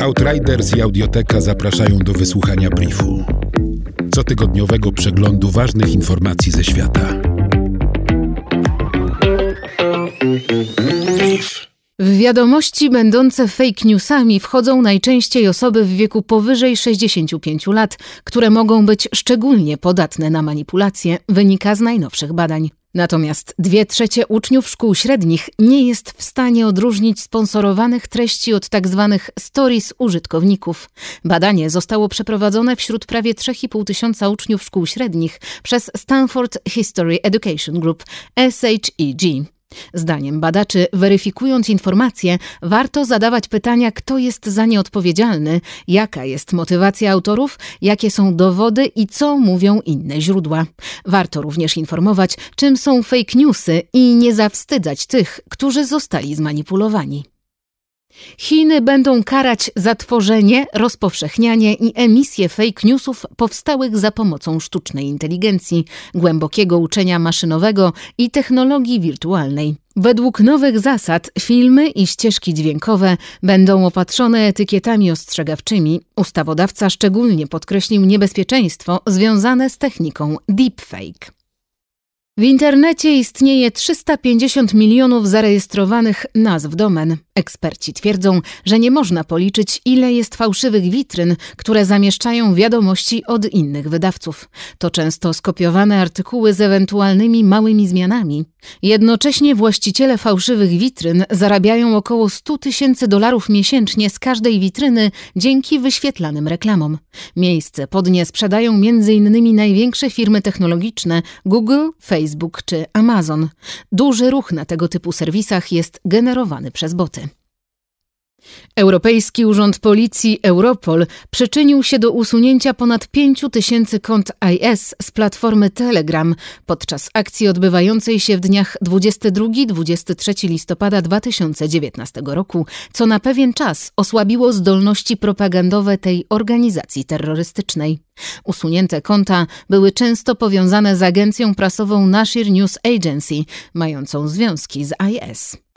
Outriders i Audioteka zapraszają do wysłuchania briefu. Cotygodniowego przeglądu ważnych informacji ze świata. W wiadomości będące fake newsami wchodzą najczęściej osoby w wieku powyżej 65 lat, które mogą być szczególnie podatne na manipulacje, wynika z najnowszych badań. Natomiast dwie trzecie uczniów szkół średnich nie jest w stanie odróżnić sponsorowanych treści od tzw. Tak stories użytkowników. Badanie zostało przeprowadzone wśród prawie 3,5 tysiąca uczniów szkół średnich przez Stanford History Education Group SHEG. Zdaniem badaczy, weryfikując informacje, warto zadawać pytania, kto jest za nie odpowiedzialny, jaka jest motywacja autorów, jakie są dowody i co mówią inne źródła. Warto również informować, czym są fake newsy i nie zawstydzać tych, którzy zostali zmanipulowani. Chiny będą karać za tworzenie, rozpowszechnianie i emisję fake newsów powstałych za pomocą sztucznej inteligencji, głębokiego uczenia maszynowego i technologii wirtualnej. Według nowych zasad filmy i ścieżki dźwiękowe będą opatrzone etykietami ostrzegawczymi. Ustawodawca szczególnie podkreślił niebezpieczeństwo związane z techniką deepfake. W internecie istnieje 350 milionów zarejestrowanych nazw domen. Eksperci twierdzą, że nie można policzyć, ile jest fałszywych witryn, które zamieszczają wiadomości od innych wydawców. To często skopiowane artykuły z ewentualnymi małymi zmianami. Jednocześnie właściciele fałszywych witryn zarabiają około 100 tysięcy dolarów miesięcznie z każdej witryny dzięki wyświetlanym reklamom. Miejsce pod nie sprzedają m.in. największe firmy technologiczne Google, Facebook czy Amazon. Duży ruch na tego typu serwisach jest generowany przez boty. Europejski Urząd Policji Europol przyczynił się do usunięcia ponad 5 tysięcy kont IS z platformy Telegram podczas akcji odbywającej się w dniach 22-23 listopada 2019 roku, co na pewien czas osłabiło zdolności propagandowe tej organizacji terrorystycznej. Usunięte konta były często powiązane z agencją prasową Nashir News Agency, mającą związki z IS.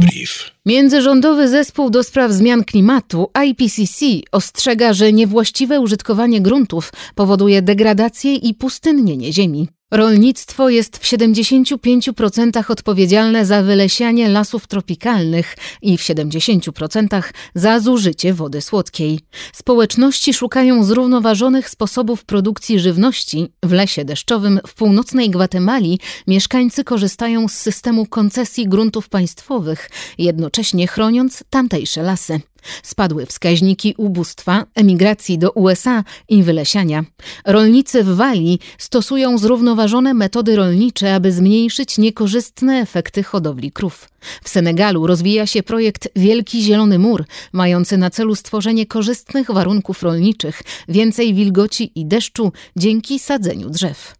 Brief. Międzyrządowy Zespół do Spraw Zmian Klimatu IPCC ostrzega, że niewłaściwe użytkowanie gruntów powoduje degradację i pustynnienie ziemi. Rolnictwo jest w 75% odpowiedzialne za wylesianie lasów tropikalnych i w 70% za zużycie wody słodkiej. Społeczności szukają zrównoważonych sposobów produkcji żywności. W lesie deszczowym w północnej Gwatemali mieszkańcy korzystają z systemu koncesji gruntów państwowych, jednocześnie chroniąc tamtejsze lasy. Spadły wskaźniki ubóstwa, emigracji do USA i wylesiania. Rolnicy w Walii stosują zrównoważone metody rolnicze, aby zmniejszyć niekorzystne efekty hodowli krów. W Senegalu rozwija się projekt Wielki Zielony Mur, mający na celu stworzenie korzystnych warunków rolniczych, więcej wilgoci i deszczu dzięki sadzeniu drzew.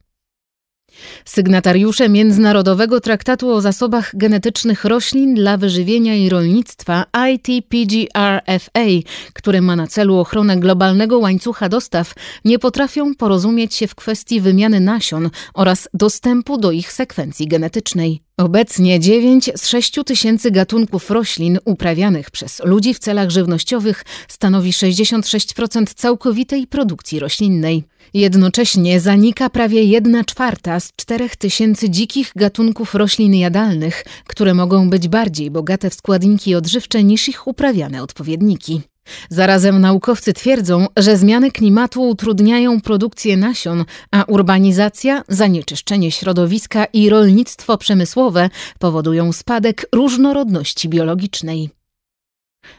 Sygnatariusze Międzynarodowego Traktatu o Zasobach Genetycznych Roślin dla Wyżywienia i Rolnictwa ITPGRFA, który ma na celu ochronę globalnego łańcucha dostaw, nie potrafią porozumieć się w kwestii wymiany nasion oraz dostępu do ich sekwencji genetycznej. Obecnie 9 z 6 tysięcy gatunków roślin uprawianych przez ludzi w celach żywnościowych stanowi 66% całkowitej produkcji roślinnej. Jednocześnie zanika prawie 1 czwarta z 4 tysięcy dzikich gatunków roślin jadalnych, które mogą być bardziej bogate w składniki odżywcze niż ich uprawiane odpowiedniki. Zarazem naukowcy twierdzą, że zmiany klimatu utrudniają produkcję nasion, a urbanizacja, zanieczyszczenie środowiska i rolnictwo przemysłowe powodują spadek różnorodności biologicznej.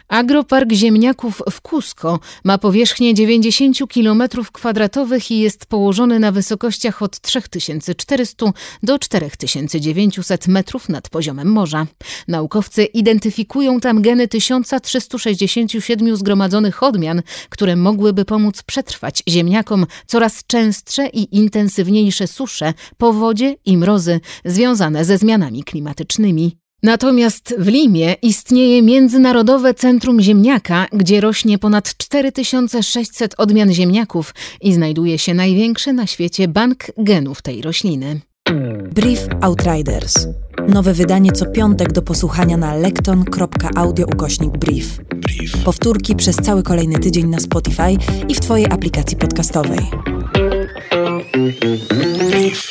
Agropark ziemniaków w Cusco ma powierzchnię 90 km2 i jest położony na wysokościach od 3400 do 4900 metrów nad poziomem morza. Naukowcy identyfikują tam geny 1367 zgromadzonych odmian, które mogłyby pomóc przetrwać ziemniakom coraz częstsze i intensywniejsze susze, powodzie i mrozy związane ze zmianami klimatycznymi. Natomiast w Limie istnieje Międzynarodowe Centrum Ziemniaka, gdzie rośnie ponad 4600 odmian ziemniaków i znajduje się największy na świecie bank genów tej rośliny. Brief Outriders. Nowe wydanie co piątek do posłuchania na lekton.audio ukośnik brief. Brief. Powtórki przez cały kolejny tydzień na Spotify i w Twojej aplikacji podcastowej. Brief.